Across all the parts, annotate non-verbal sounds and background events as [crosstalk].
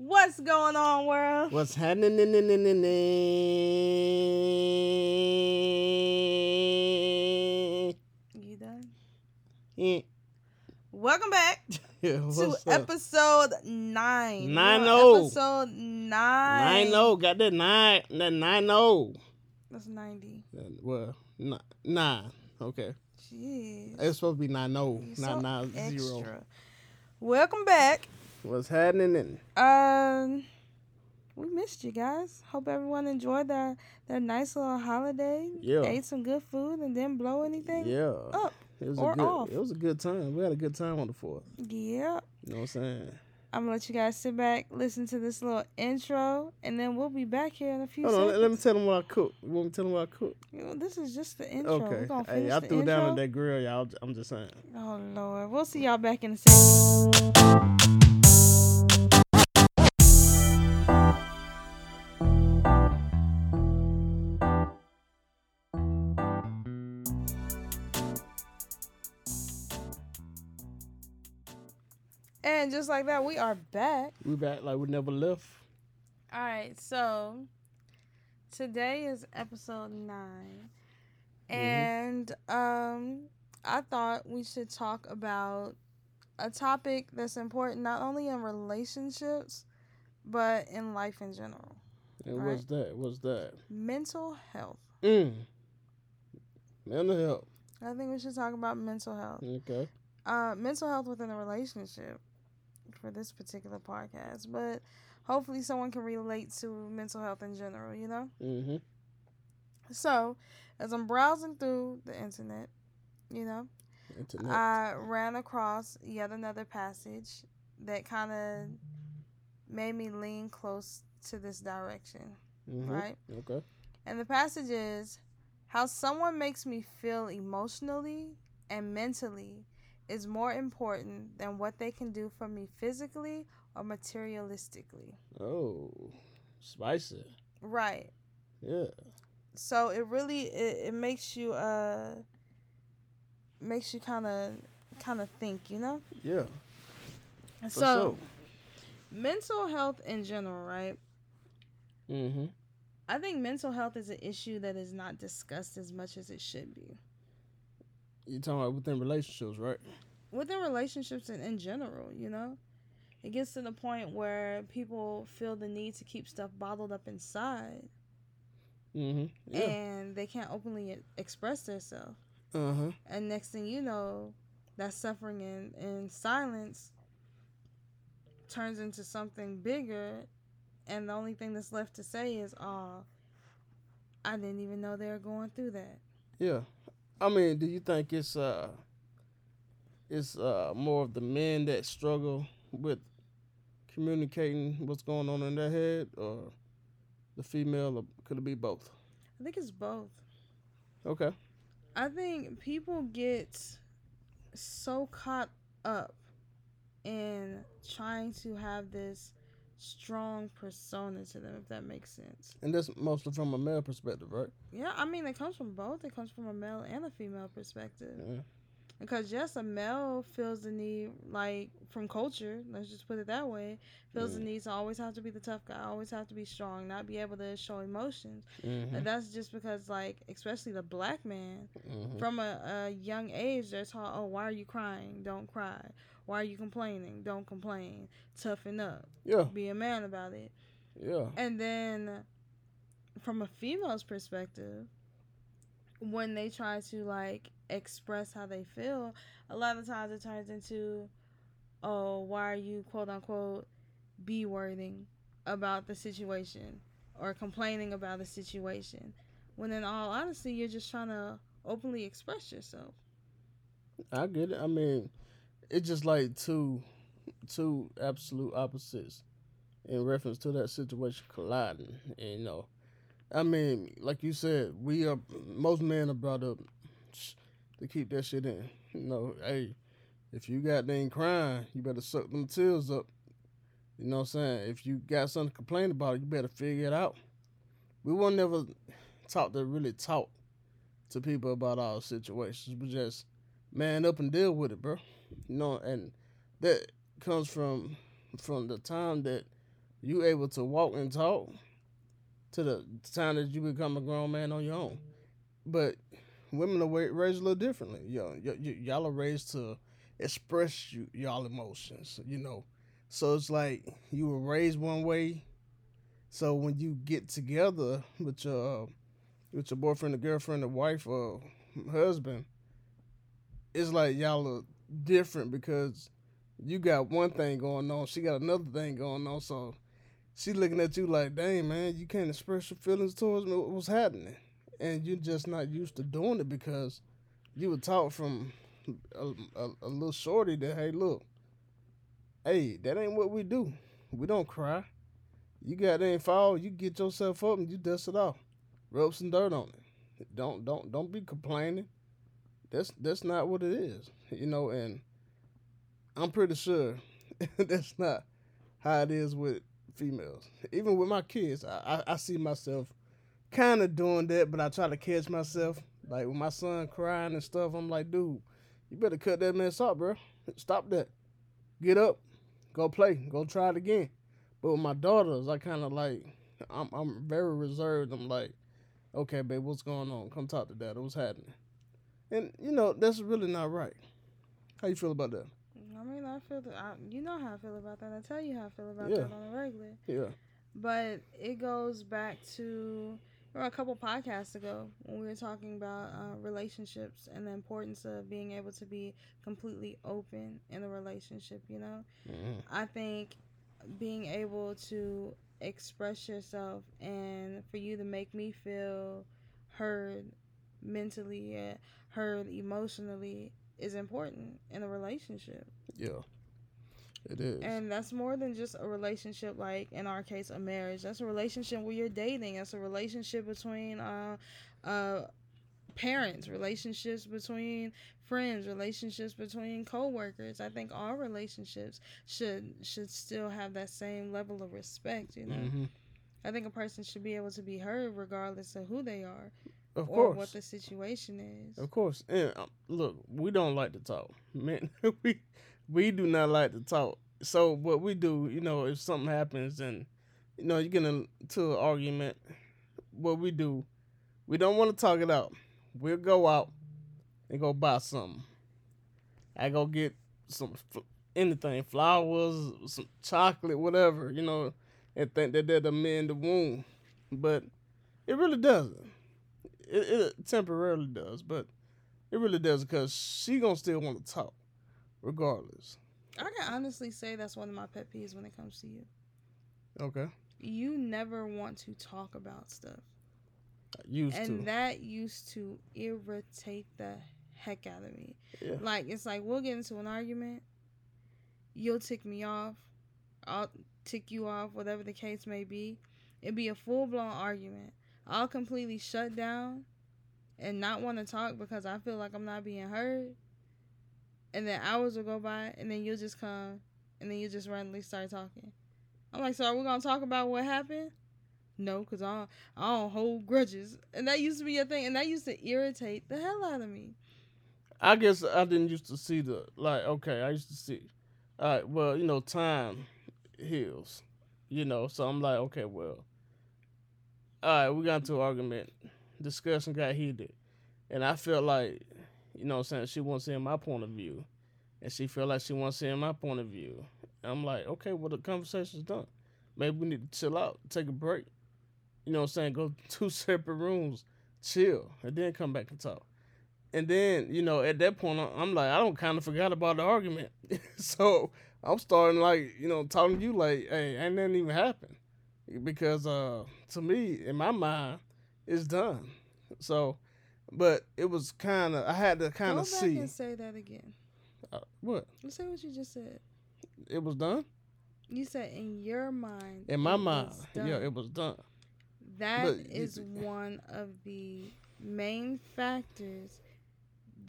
What's going on, world? What's happening? You done? Yeah. Welcome back [laughs] to up? episode nine. Nine We're on oh. Episode nine. Nine oh, got that nine, that nine oh. That's ninety. Well, n- nine. Okay, Jeez. it's supposed to be nine oh, You're not so nine zero. extra. Welcome back. What's happening? Um, we missed you guys. Hope everyone enjoyed their their nice little holiday. Yeah. Ate some good food and didn't blow anything Yeah, up. it was or a good. off. It was a good time. We had a good time on the fourth. Yeah. You know what I'm saying? I'm gonna let you guys sit back, listen to this little intro, and then we'll be back here in a few Hold seconds. let, let me tell them what I cooked. You want me to tell them what I cooked? You know, this is just the intro. We're Okay. gonna finish Hey, I the threw intro. down on that grill, y'all. I'm just saying. Oh Lord, we'll see y'all back in a second. And just like that, we are back. We back like we never left. All right, so today is episode 9 Mhm. And um I thought we should talk about a topic that's important not only in relationships but in life in general. And Right. what's that? What's that? Mental health. Mm. Mental health. I think we should talk about mental health. Okay. Uh mental health within a relationship for this particular podcast, but hopefully someone can relate to mental health in general, you know? Mm-hmm. So, as I'm browsing through the internet, you know, Internet. I ran across yet another passage that kind of made me lean close to this direction, Mhm. right? Okay. And the passage is how someone makes me feel emotionally and mentally is more important than what they can do for me physically or materialistically. Oh, spicy. Right. Yeah. so it really it, it makes you uh makes you kind of kind of think you know Yeah. For so mental health in general right. Mm-hmm. i think mental health is an issue that is not discussed as much as it should be You talking about within relationships, right? within relationships and in general you know it gets to the point where people feel the need to keep stuff bottled up inside Mm-hmm. Yeah. and they can't openly express themselves Uh-huh. And next thing you know, that suffering in, in silence turns into something bigger. And the only thing that's left to say is, oh, I didn't even know they were going through that. Yeah. I mean, do you think it's uh it's uh more of the men that struggle with communicating what's going on in their head or the female or could it be both? I think it's both. Okay. I think people get so caught up in trying to have this strong persona to them, if that makes sense. And that's mostly from a male perspective, right? Yeah, I mean, it comes from both. It comes from a male and a female perspective. Yeah. Because yes, a male feels the need, like from culture, let's just put it that way, feels the Mm. need to always have to be the tough guy, always have to be strong, not be able to show emotions. Mm-hmm. And that's just because, like, especially the black man, mm-hmm. from a, a young age, they're taught, oh, why are you crying? Don't cry. Why are you complaining? Don't complain. Toughen up. Yeah. Be a man about it. Yeah. And then from a female's perspective, when they try to like express how they feel, a lot of times it turns into, oh, why are you quote unquote be wording about the situation or complaining about the situation? When in all honesty, you're just trying to openly express yourself. I get it. I mean, it's just like two two absolute opposites in reference to that situation colliding. And, you know, I mean, like you said, we are most men are brought up to keep that shit in. You know, hey, if you got dang crying, you better suck them tears up. You know what I'm saying? If you got something to complain about, you better figure it out. We won't never talk to really talk to people about our situations. We just man up and deal with it, bro. You know, and that comes from from the time that you able to walk and talk to the time that you become a grown man on your own. But women are raised a little differently. Yo, y- y- y'all are raised to express you, y'all emotions, you know. So it's like you were raised one way. So when you get together with your uh, with your boyfriend, or girlfriend, or wife, or husband, it's like y'all are different because you got one thing going on, she got another thing going on. So she looking at you like, dang man, you can't express your feelings towards me. What's happening? And you're just not used to doing it because you were taught from a, a, a little shorty that, hey, look, hey, that ain't what we do. We don't cry. You got any fall, you get yourself up and you dust it off. Rub some dirt on it. Don't don't don't be complaining. That's that's not what it is. You know, and I'm pretty sure [laughs] that's not how it is with females. Even with my kids, I, I, I see myself kind of doing that, but I try to catch myself. Like with my son crying and stuff, I'm like, dude, you better cut that mess off, bro. Stop that. Get up, go play, go try it again. But with my daughters, I kind of like, I'm I'm very reserved. I'm like, okay, babe, what's going on? Come talk to dad. What's happening? And you know that's really not right. How you feel about that? I mean, I feel that I, you know how I feel about that. I tell you how I feel about yeah. that on a regular. Yeah. But it goes back to a couple podcasts ago when we were talking about uh, relationships and the importance of being able to be completely open in a relationship. You know, mm-hmm. I think being able to express yourself and for you to make me feel heard mentally, uh, heard emotionally is important in a relationship. Yeah. It is. And that's more than just a relationship, like in our case, a marriage. That's a relationship where you're dating. That's a relationship between uh, uh, parents, relationships between friends, relationships between coworkers. I think all relationships should should still have that same level of respect. You know, mm-hmm. I think a person should be able to be heard regardless of who they are. Of course. what the situation is. Of course. And um, look, we don't like to talk. [laughs] Man, [laughs] we we do not like to talk. So what we do, you know, if something happens and you know you get into an argument, what we do, we don't want to talk it out. We'll go out and go buy something. I go get some anything, flowers, some chocolate, whatever, you know, and think that they're the mend the wound, but it really doesn't. It, it temporarily does, but it really does because she gonna still want to talk regardless. I can honestly say that's one of my pet peeves when it comes to you. Okay. You never want to talk about stuff. I used and to. that used to irritate the heck out of me. Yeah. Like it's like we'll get into an argument. You'll tick me off. I'll tick you off, whatever the case may be. It'd be a full blown argument. I'll completely shut down and not want to talk because I feel like I'm not being heard and then hours will go by, and then you'll just come, and then you just randomly start talking. I'm like, so are we gonna talk about what happened? No, cause I don't, I don't hold grudges, and that used to be a thing, and that used to irritate the hell out of me. I guess I didn't used to see the like. Okay, I used to see. All right, well, you know, time heals. You know, so I'm like, okay, well, all right, we got into an argument, discussion got heated, and I felt like you know what I'm saying, she wants to see my point of view. And she felt like she wants to see my point of view. And I'm like, okay, well the conversation's done. Maybe we need to chill out, take a break. You know what I'm saying? Go [laughs] two separate rooms, chill, and then come back and talk. And then, you know, at that point, I'm like, I don't kind of forgot about the argument. [laughs] so I'm starting like, you know, talking to you like, hey, ain't nothing even happened. Because uh to me, in my mind, it's done. So but it was kind of I had to kind of see. and say that again. Uh, what? You say what you just said. It was done. You said in your mind. In my mind, yeah, it was done. That but is one of the main factors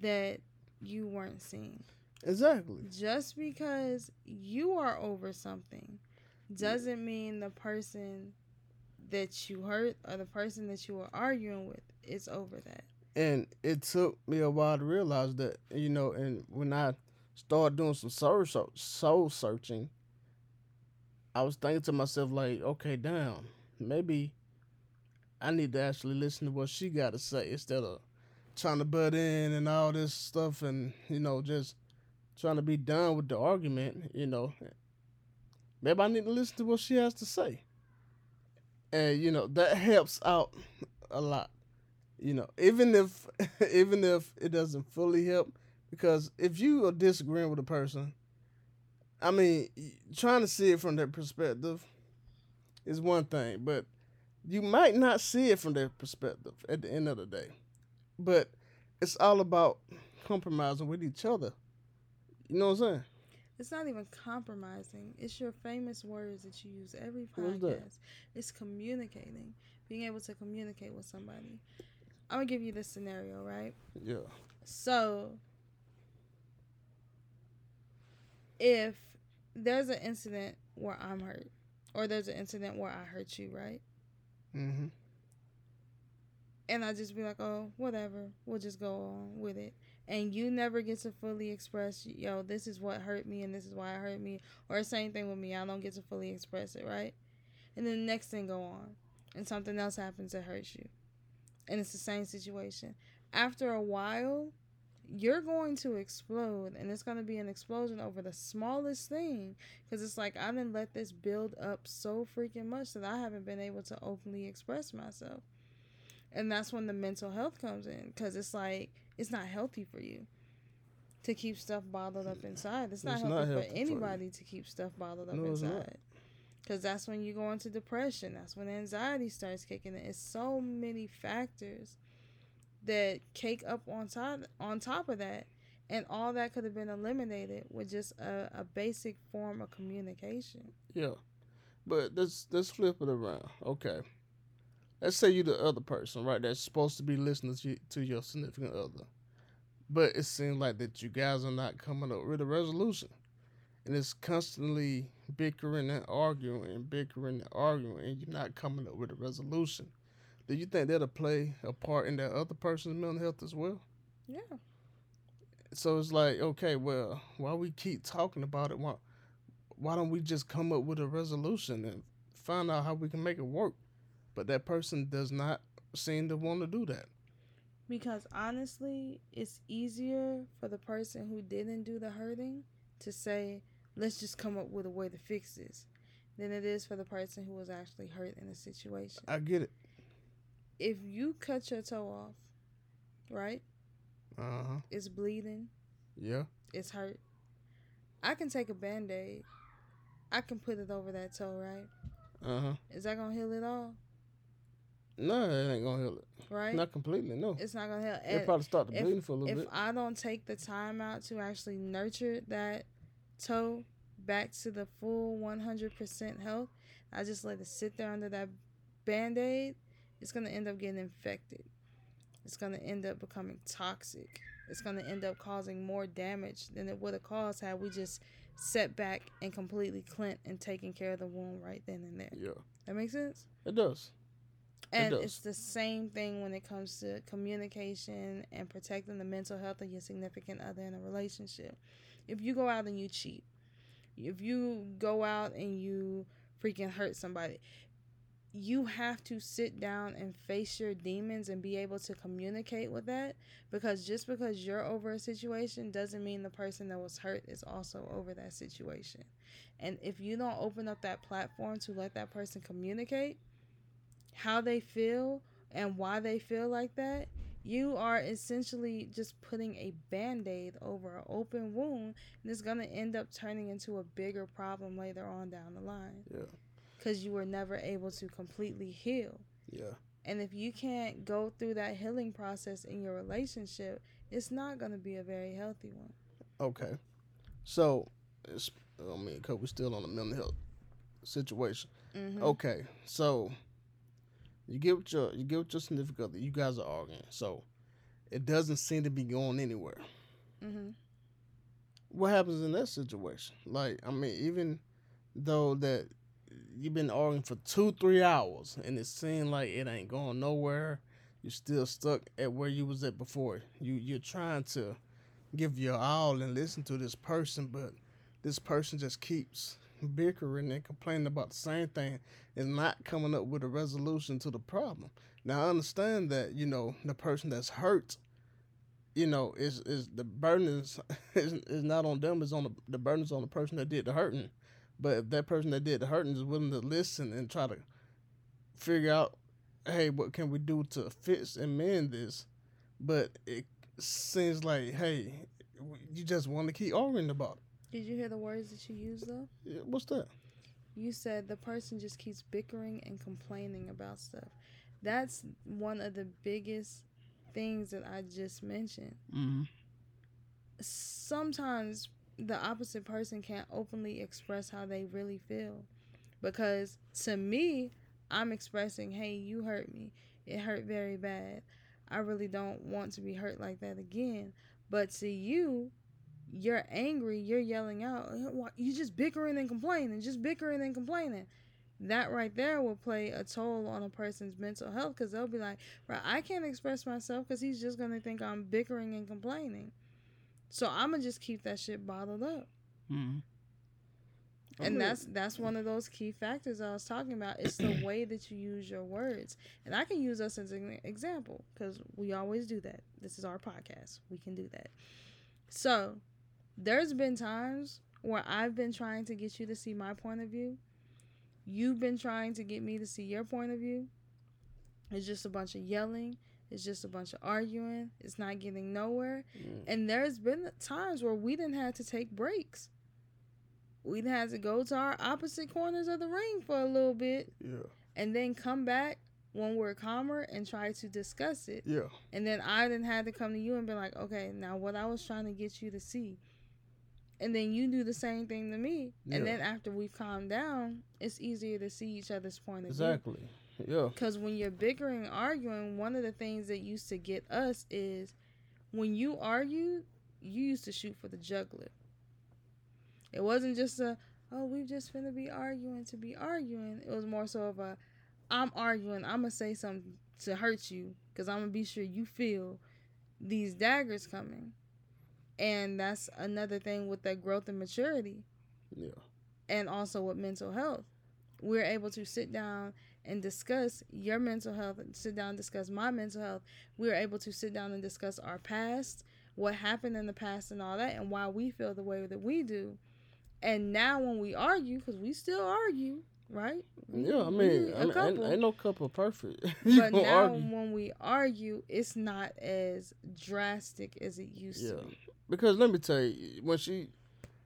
that you weren't seeing. Exactly. Just because you are over something doesn't mean the person that you hurt or the person that you were arguing with is over that and it took me a while to realize that you know and when i started doing some soul soul searching I was thinking to myself like, okay, damn, maybe I need to actually listen to what she got to say instead of trying to butt in and all this stuff and you know just trying to be done with the argument. You know, maybe I need to listen to what she has to say, and you know that helps out a lot. You know, even if [laughs] even if it doesn't fully help, because if you are disagreeing with a person, I mean, trying to see it from their perspective is one thing, but you might not see it from their perspective at the end of the day. But it's all about compromising with each other. You know what I'm saying? It's not even compromising. It's your famous words that you use every podcast. It's communicating. Being able to communicate with somebody. I'm gonna give you this scenario, right? Yeah. So, if there's an incident where I'm hurt, or there's an incident where I hurt you, right? Mm-hmm. And I just be like, oh, whatever, we'll just go on with it. And you never get to fully express, yo, this is what hurt me and this is why it hurt me. Or same thing with me, I don't get to fully express it, right? And then the next thing go on, and something else happens that hurts you. And it's the same situation. After a while, you're going to explode and it's going to be an explosion over the smallest thing because it's like i didn't let this build up so freaking much that i haven't been able to openly express myself and that's when the mental health comes in because it's like it's not healthy for you to keep stuff bottled up inside. It's not, It's healthy, not for healthy for anybody to keep stuff bottled up No, inside. Because that's when you go into depression. That's when anxiety starts kicking in. It's so many factors that cake up on top on top of that. And all that could have been eliminated with just a, a basic form of communication. Yeah. But let's let's flip it around. Okay. Let's say you're the other person, right? That's supposed to be listening to, you, to your significant other. But it seems like that you guys are not coming up with a resolution. And it's constantly bickering and arguing and bickering and arguing and you're not coming up with a resolution. Do you think that'll play a part in that other person's mental health as well? yeah so it's like, okay, well, why we keep talking about it? Why, why don't we just come up with a resolution and find out how we can make it work? But that person does not seem to want to do that. because honestly it's easier for the person who didn't do the hurting to say let's just come up with a way to fix this than it is for the person who was actually hurt in a situation I get it. if you cut your toe off right Uh huh. it's bleeding Yeah. it's hurt. I can take a band aid. I can put it over that toe, right? Uh huh. Is that gonna heal it all? No, it ain't gonna heal it. Right? Not completely. No. it's not gonna help. It probably start the if- bleeding for a little if bit. If I don't take the time out to actually nurture that toe back to the full 100% health, I just let it sit there under that band aid, it's gonna end up getting infected. It's gonna end up becoming toxic. It's gonna end up causing more damage than it would have caused had we just set back and completely cleansed and taken care of the wound right then and there. Yeah. That makes sense? It does. And does. it's the same thing when it comes to communication and protecting the mental health of your significant other in a relationship. If you go out and you cheat, if you go out and you freaking hurt somebody, you have to sit down and face your demons and be able to communicate with that because just because you're over a situation doesn't mean the person that was hurt is also over that situation. And if you don't open up that platform to let that person communicate, how they feel and why they feel like that, you are essentially just putting a band aid over an open wound, and it's going to end up turning into a bigger problem later on down the line Yeah. because you were never able to completely heal. Yeah. And if you can't go through that healing process in your relationship, it's not going to be a very healthy one. Okay. So, it's, I mean, cause we're still on the mental health situation. Mm-hmm. Okay, so you get with your you get with your significant other. You guys are arguing, so it doesn't seem to be going anywhere. Mm-hmm. What happens in that situation? Like, I mean, even though that you've been arguing for two, three hours, and it seems like it ain't going nowhere, you're still stuck at where you was at before. You you're trying to give your all and listen to this person, but this person just keeps bickering and complaining about the same thing and not coming up with a resolution to the problem. Now I understand that you know the person that's hurt, you know, is is the burden is [laughs] is, is not on them. it's on the the burden is on the person that did the hurting. But if that person that did the hurting is willing to listen and try to figure out, hey, what can we do to fix and mend this? But it seems like, hey, you just want to keep arguing about it. Did you hear the words that you used though? Yeah, What's that? You said the person just keeps bickering and complaining about stuff. That's one of the biggest things that I just mentioned. Mm-hmm. Sometimes the opposite person can't openly express how they really feel. Because to me, I'm expressing, hey, you hurt me. It hurt very bad. I really don't want to be hurt like that again. But to you, you're angry, you're yelling out, you just bickering and complaining, just bickering and complaining. That right there will play a toll on a person's mental health because they'll be like, right, I can't express myself because he's just going to think I'm bickering and complaining. So I'm going to just keep that shit bottled up. Mm-hmm. And that's that's one of those key factors I was talking about. It's the [clears throat] way that you use your words, and I can use us as an example because we always do that. This is our podcast; we can do that. So, there's been times where I've been trying to get you to see my point of view. You've been trying to get me to see your point of view. It's just a bunch of yelling. It's just a bunch of arguing. It's not getting nowhere. Mm. And there's been times where we didn't have to take breaks we'd have to go to our opposite corners of the ring for a little bit Yeah. and then come back when we're calmer and try to discuss it. Yeah. And then I then had to come to you and be like, okay, now what I was trying to get you to see. And then you do the same thing to me. And then after we've calmed down, it's easier to see each other's point of Exactly. Yeah. because when you're bickering, arguing, one of the things that used to get us is when you argued, you used to shoot for the jugular. It wasn't just a, oh, we just finna be arguing to be arguing. It was more so of a, I'm arguing, I'm gonna say something to hurt you because I'm gonna be sure you feel these daggers coming. And that's another thing with that growth and maturity Yeah. and also with mental health. We're able to sit down and discuss your mental health and sit down and discuss my mental health. We're able to sit down and discuss our past, what happened in the past, and all that, and why we feel the way that we do. And now, when we argue, because we still argue, right? Yeah. I mean, a I mean ain't, couple. ain't no couple perfect. [laughs] but now, argue when we argue, it's not as drastic as it used Yeah. to be. Because let me tell you, when she,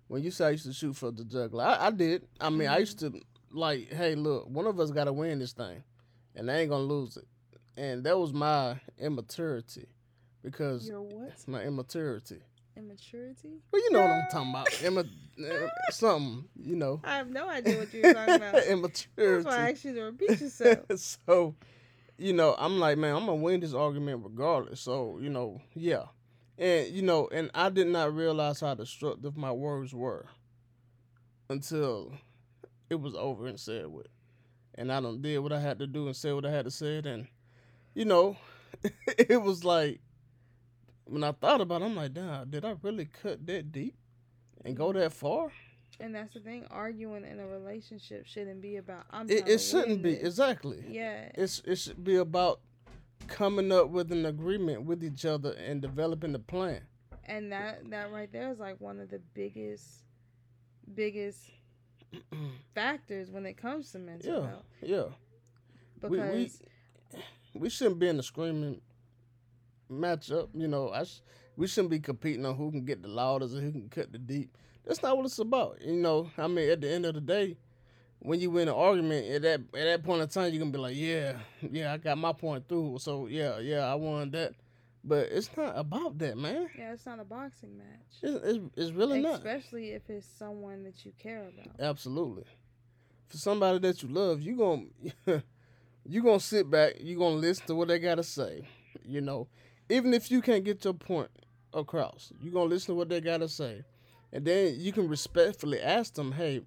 when you say I used to shoot for the juggler, I, I did. I mean, I used to like, hey, look, one of us got to win this thing, and I ain't gonna lose it. And that was my immaturity, because Your what? my immaturity. Immaturity? Well, you know what I'm talking about. Imma- uh, something, you know. I have no idea what you're talking about. [laughs] immaturity. That's why I asked you to repeat yourself. [laughs] so, you know, I'm like, man, I'm gonna win this argument regardless. So, you know, yeah, and you know, and I did not realize how destructive my words were until it was over and said with, and I done did what I had to do and said what I had to say, and you know, [laughs] it was like when I thought about, it, I'm like, damn, did I really cut that deep and go that far? And that's the thing. Arguing in a relationship shouldn't be about. I'm. It, it shouldn't be this. exactly. Yeah. it's it should be about coming up with an agreement with each other and developing a plan. and that that right there is like one of the biggest, biggest [clears throat] factors when it comes to mental Yeah, health. yeah. we- Because We shouldn't be in a screaming matchup. You know, I sh- we shouldn't be competing on who can get the loudest and who can cut the deep. That's not what it's about. You know, I mean, at the end of the day, when you win an argument, at that at that point in time, you're gonna be like, yeah, yeah, I got my point through. So yeah, yeah, I won that. But it's not about that, man. yeah, it's not a boxing match. It's, it's, it's really not. Especially if it's someone that you care about. Absolutely. For somebody that you love, you going [laughs] to you to sit back, you going to listen to what they got to say, you know. Even if you can't get your point across, you going to listen to what they got to say. And then you can respectfully ask them, "Hey,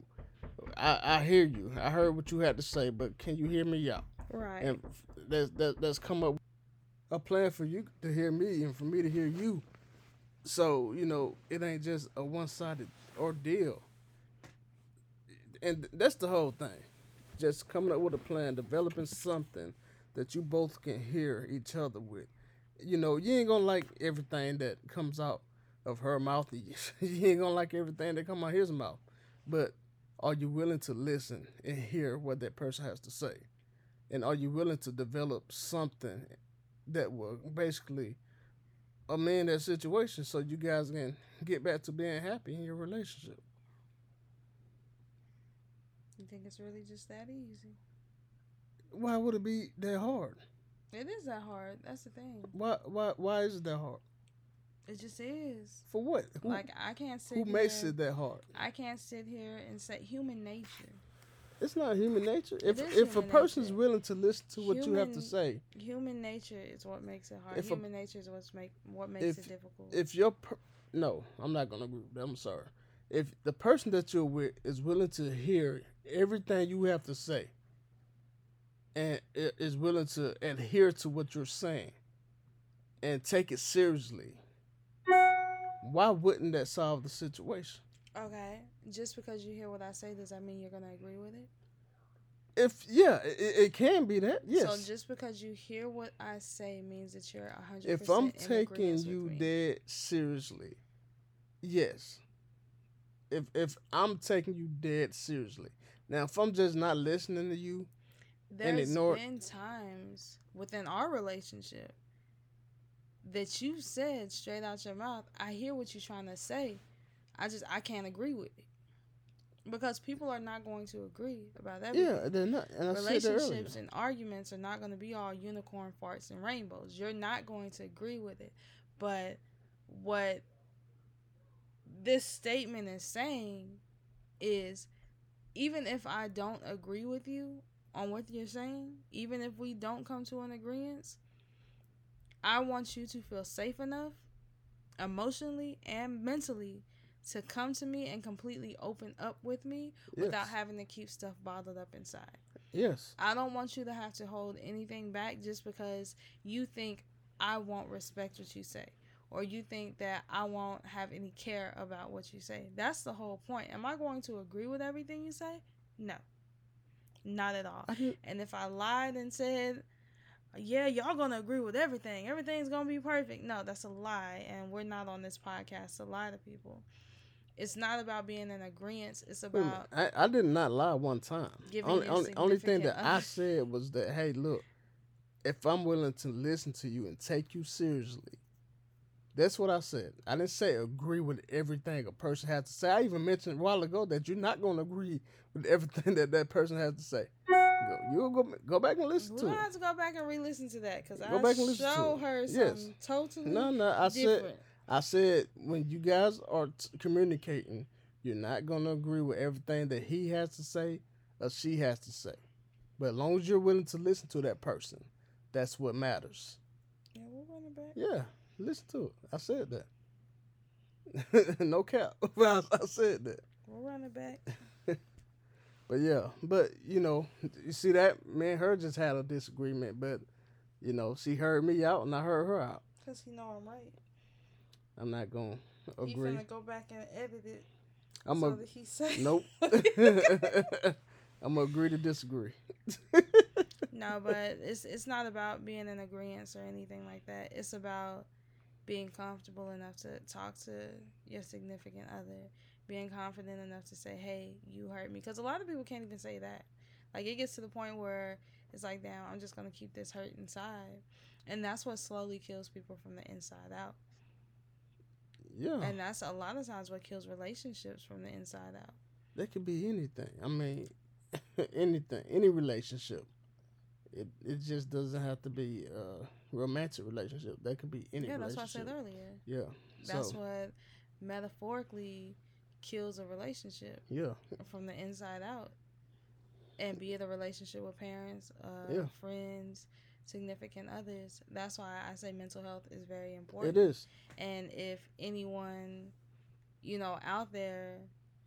I, I hear you. I heard what you had to say, but can you hear me out?" Right. And let's, let's, let's come up a plan for you to hear me and for me to hear you. So, you know, it ain't just a one-sided ordeal and that's the whole thing. Just coming up with a plan, developing something that you both can hear each other with. You know, you ain't gonna like everything that comes out of her mouth. [laughs] you ain't gonna like everything that come out of his mouth. But are you willing to listen and hear what that person has to say? And are you willing to develop something that will basically amend that situation so you guys can get back to being happy in your relationship? You think it's really just that easy? Why would it be that hard? It is that hard. That's the thing. Why why why is it that hard? It just is. For what? Who, like I can't sit. who here, makes it that hard? I can't sit here and say human nature. It's not human nature. If if a human person's nature. willing to listen to what you have to say, Human nature is what makes it hard. If a- human nature is what's make what makes if- it difficult. if your per- no, I'm not gonna agree with that. I'm sorry. If the person that you're with is willing to hear everything you have to say, and is willing to adhere to what you're saying, and take it seriously, why wouldn't that solve the situation? okay, just because you hear what I say, does that mean you're gonna agree with it? If yeah, it, it can be that. Yes. So just because you hear what I say means that you're hundred if I'm taking you dead seriously, yes. If if I'm taking you dead seriously, now if I'm just not listening to you, There's ignore- been times within our relationship that you said straight out your mouth, I hear what you're trying to say. I just I can't agree with it. Because people are not going to agree about that. yeah, they're not. And I said that earlier. relationships and arguments are not going to be all unicorn farts and rainbows. You're not going to agree with it. But what this statement is saying is even if I don't agree with you on what you're saying, even if we don't come to an agreement, I want you to feel safe enough emotionally and mentally to come to me and completely open up with me without having to keep stuff bottled up inside. Yes. I don't want you to have to hold anything back just because you think I won't respect what you say or you think that I won't have any care about what you say. That's the whole point. Am I going to agree with everything you say? No. Not at all. And if I lied and said, yeah, y'all gonna agree with everything, everything's gonna be perfect. No, that's a lie. And we're not on this podcast to lie to people. It's not about being in agreement. It's wait a minute. about I, I did not lie one time. Only, only, only thing that I said was that, hey, look, if I'm willing to listen to you and take you seriously, that's what I said. I didn't say agree with everything a person has to say. I even mentioned a while ago that you're not going to agree with everything [laughs] that that person has to say. Go, you'll go go back and listen we to don't have to go back and re-listen to that because Go I back and listen to show it. her Yes. something totally No, no, I said. I said when you guys are t- communicating, you're not going to agree with everything that he has to say or she has to say. But as long as you're willing to listen to that person, that's what matters. yeah, we'll run it back. Yeah, listen to it. I said that. [laughs] no cap. I, [laughs] I said that. We'll run it back. But yeah, but you know, you see that me and her just had a disagreement, but you know, she heard me out and I heard her out. Cause you know I'm right. I'm not gonna agree. finna go back and edit it I'm so a that he say nope. [laughs] [laughs] I'm gonna agree to disagree. [laughs] no, but it's it's not about being in agreement or anything like that. It's about being comfortable enough to talk to your significant other, being confident enough to say, "Hey, you hurt me," because a lot of people can't even say that. Like it gets to the point where it's like, "Damn, I'm just gonna keep this hurt inside," and that's what slowly kills people from the inside out. Yeah, And that's a lot of times what kills relationships from the inside out. that could be anything. I mean, [laughs] anything, any relationship. It it just doesn't have to be a romantic relationship. That could be any yeah, that's what I said earlier. Yeah. That's so what metaphorically kills a relationship yeah, from the inside out. And be it a relationship with parents, uh, Yeah. friends, significant others. That's why I say mental health is very important. It is. And if anyone, you know, out there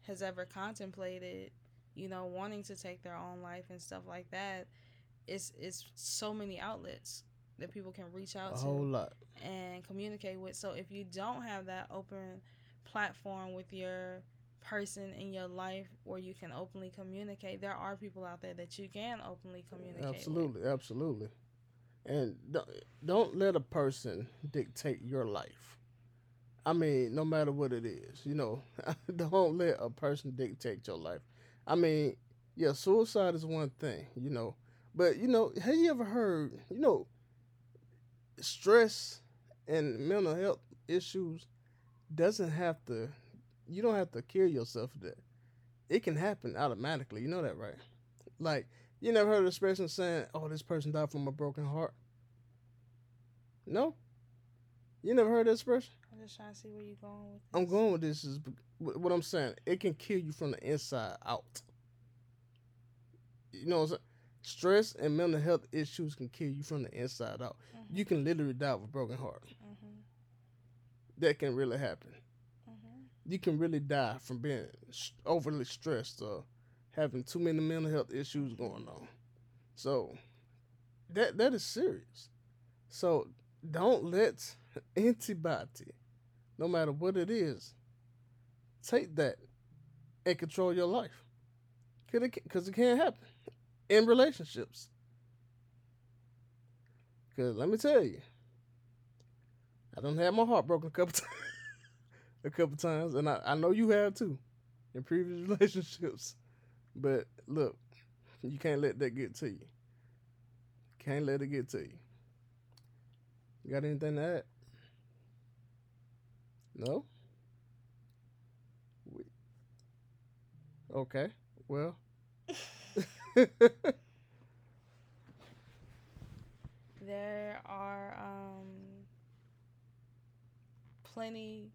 has ever contemplated, you know, wanting to take their own life and stuff like that, it's it's so many outlets that people can reach out A to whole lot. and communicate with. So if you don't have that open platform with your person in your life where you can openly communicate. There are people out there that you can openly communicate. Absolutely, with. absolutely. And don't, don't let a person dictate your life. I mean, no matter what it is, you know, [laughs] don't let a person dictate your life. I mean, yeah, suicide is one thing, you know, but you know, have you ever heard, you know, stress and mental health issues doesn't have to you don't have to kill yourself for that. It can happen automatically. You know that, right? Like, you never heard of this person saying, "Oh, this person died from a broken heart." No, you never heard that expression. I'm just trying to see where you're going with. This. I'm going with this is what I'm saying. It can kill you from the inside out. You know, stress and mental health issues can kill you from the inside out. Mm-hmm. You can literally die with a broken heart. Mm-hmm. That can really happen you can really die from being overly stressed or having too many mental health issues going on. So that that is serious. So don't let [laughs] anybody, no matter what it is, take that and control your life. Because it, it can't happen in relationships. Because let me tell you, I don't have my heart broken a couple [laughs] times a couple times, and I, I know you have too in previous [laughs] relationships. But look, you can't let that get to you. Can't let it get to you. You got anything to add? No? Okay. Well. [laughs] there are um, plenty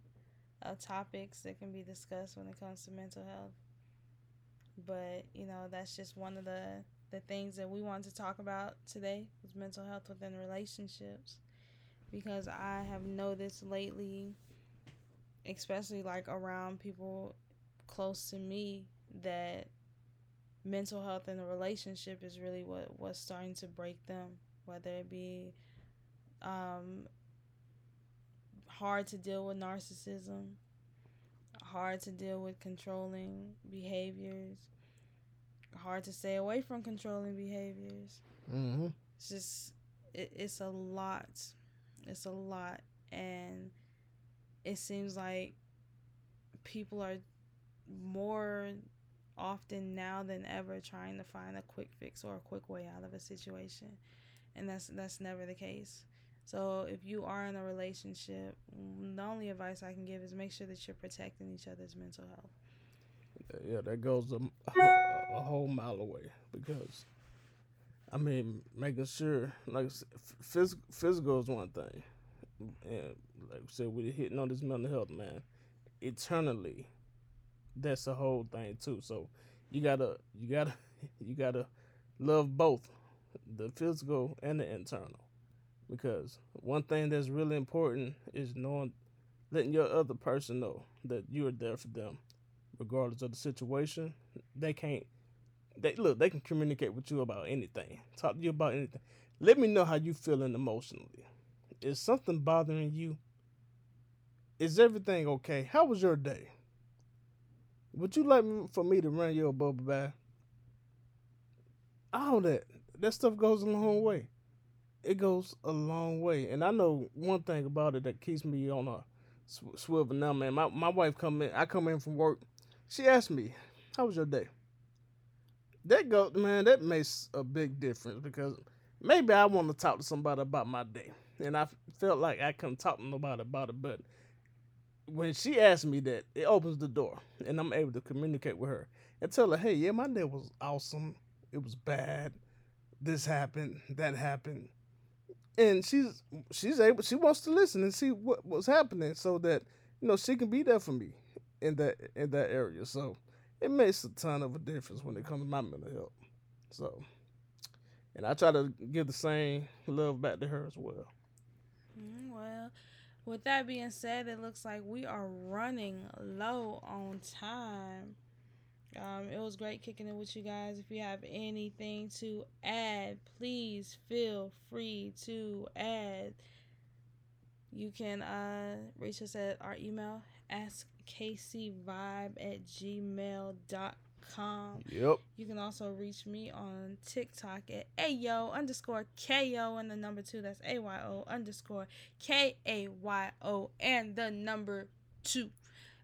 of topics that can be discussed when it comes to mental health. But, you know, that's just one of the the things that we want to talk about today is mental health within relationships because I have noticed lately especially like around people close to me that mental health in a relationship is really what what's starting to break them whether it be um, hard to deal with narcissism, hard to deal with controlling behaviors, hard to stay away from controlling behaviors. Mm-hmm. It's just, it, it's a lot. It's a lot. And it seems like people are more often now than ever trying to find a quick fix or a quick way out of a situation and that's that's never the case so if you are in a relationship, the only advice I can give is make sure that you're protecting each other's mental health. Yeah, that goes a, a whole mile away because, I mean, making sure like phys- physical is one thing, and like I said, we're hitting on this mental health, man. Eternally, that's the whole thing too. So you gotta, you gotta, [laughs] you gotta love both the physical and the internal because one thing that's really important is knowing letting your other person know that you are there for them regardless of the situation. They can't they look they can communicate with you about anything talk to you about anything. Let me know how you feeling emotionally. Is something bothering you? Is everything okay? How was your day? Would you like for me to run your bubble bath? All that that stuff goes a long way it goes a long way. And I know one thing about it that keeps me on a sw- swivel now, man. My my wife come in. I come in from work. She asked me, "How was your day?" That go, man. That makes a big difference because maybe I want to talk to somebody about my day, and I felt like I couldn't talk to nobody about it. But when she asked me that, it opens the door, and I'm able to communicate with her and tell her, "Hey, yeah, my day was awesome. It was bad. This happened. That happened." And she's she's able she wants to listen and see what what's happening so that you know she can be there for me in that in that area. So it makes a ton of a difference when it comes to my mental health. So and i try to give the same love back to her as well. Mm, well with that being said it looks like we are running low on time um, it was great kicking it with you guys. If you have anything to add, please feel free to add. You can uh, reach us at our email, ask kcvibe at gmail.com. Yep. You can also reach me on TikTok at ayo underscore ko and the number two. That's ayo underscore k a y o and the number two.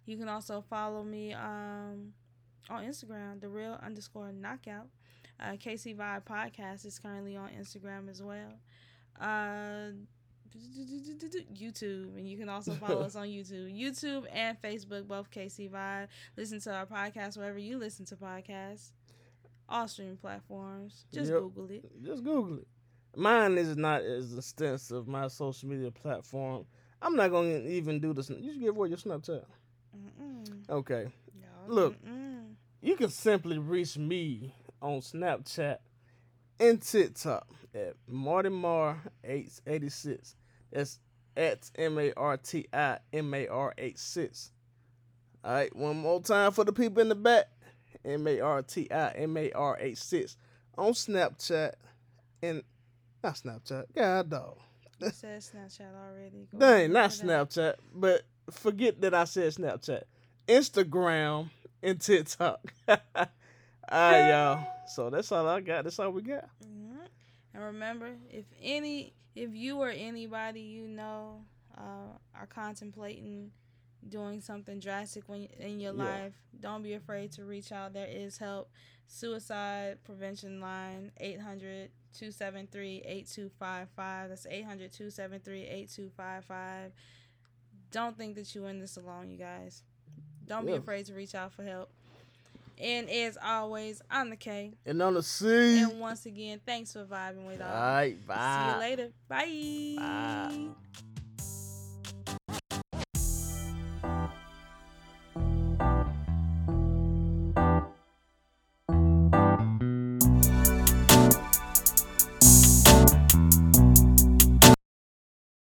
You can also follow me um on Instagram, the real underscore knockout. Uh, KC Vibe Podcast is currently on Instagram as well. Uh, YouTube, and you can also follow us on [laughs] YouTube, YouTube and Facebook, both KC Vibe. Listen to our podcast wherever you listen to podcasts, all streaming platforms. Just Yep. Google it. Just Google it. Mine is not as extensive. My social media platform. I'm not gonna even do this. You should give away your Snapchat. Mm-mm. Okay. No, Look. mm-mm. You can simply reach me on Snapchat and TikTok at MartyMar886. That's at M A R T I M A R 86. All right, one more time for the people in the back. M A R T I M A R 86 on Snapchat and not Snapchat. God dog. You said Snapchat already. Go Dang, not. Snapchat, but forget that I said Snapchat. Instagram and TikTok. [laughs] all right, y'all. So that's all I got. That's all we got. Mhm. And remember, if any, if you or anybody you know uh, are contemplating doing something drastic when in your Yeah. life, don't be afraid to reach out. There is help. Suicide prevention line 800 273 8255. That's 800 273 8255. Don't think that you're in this alone, you guys. Don't be afraid to reach out for help. And as always, I'm the K. And on the C. And once again, thanks for vibing with All All right, bye. See you later. Bye. Bye.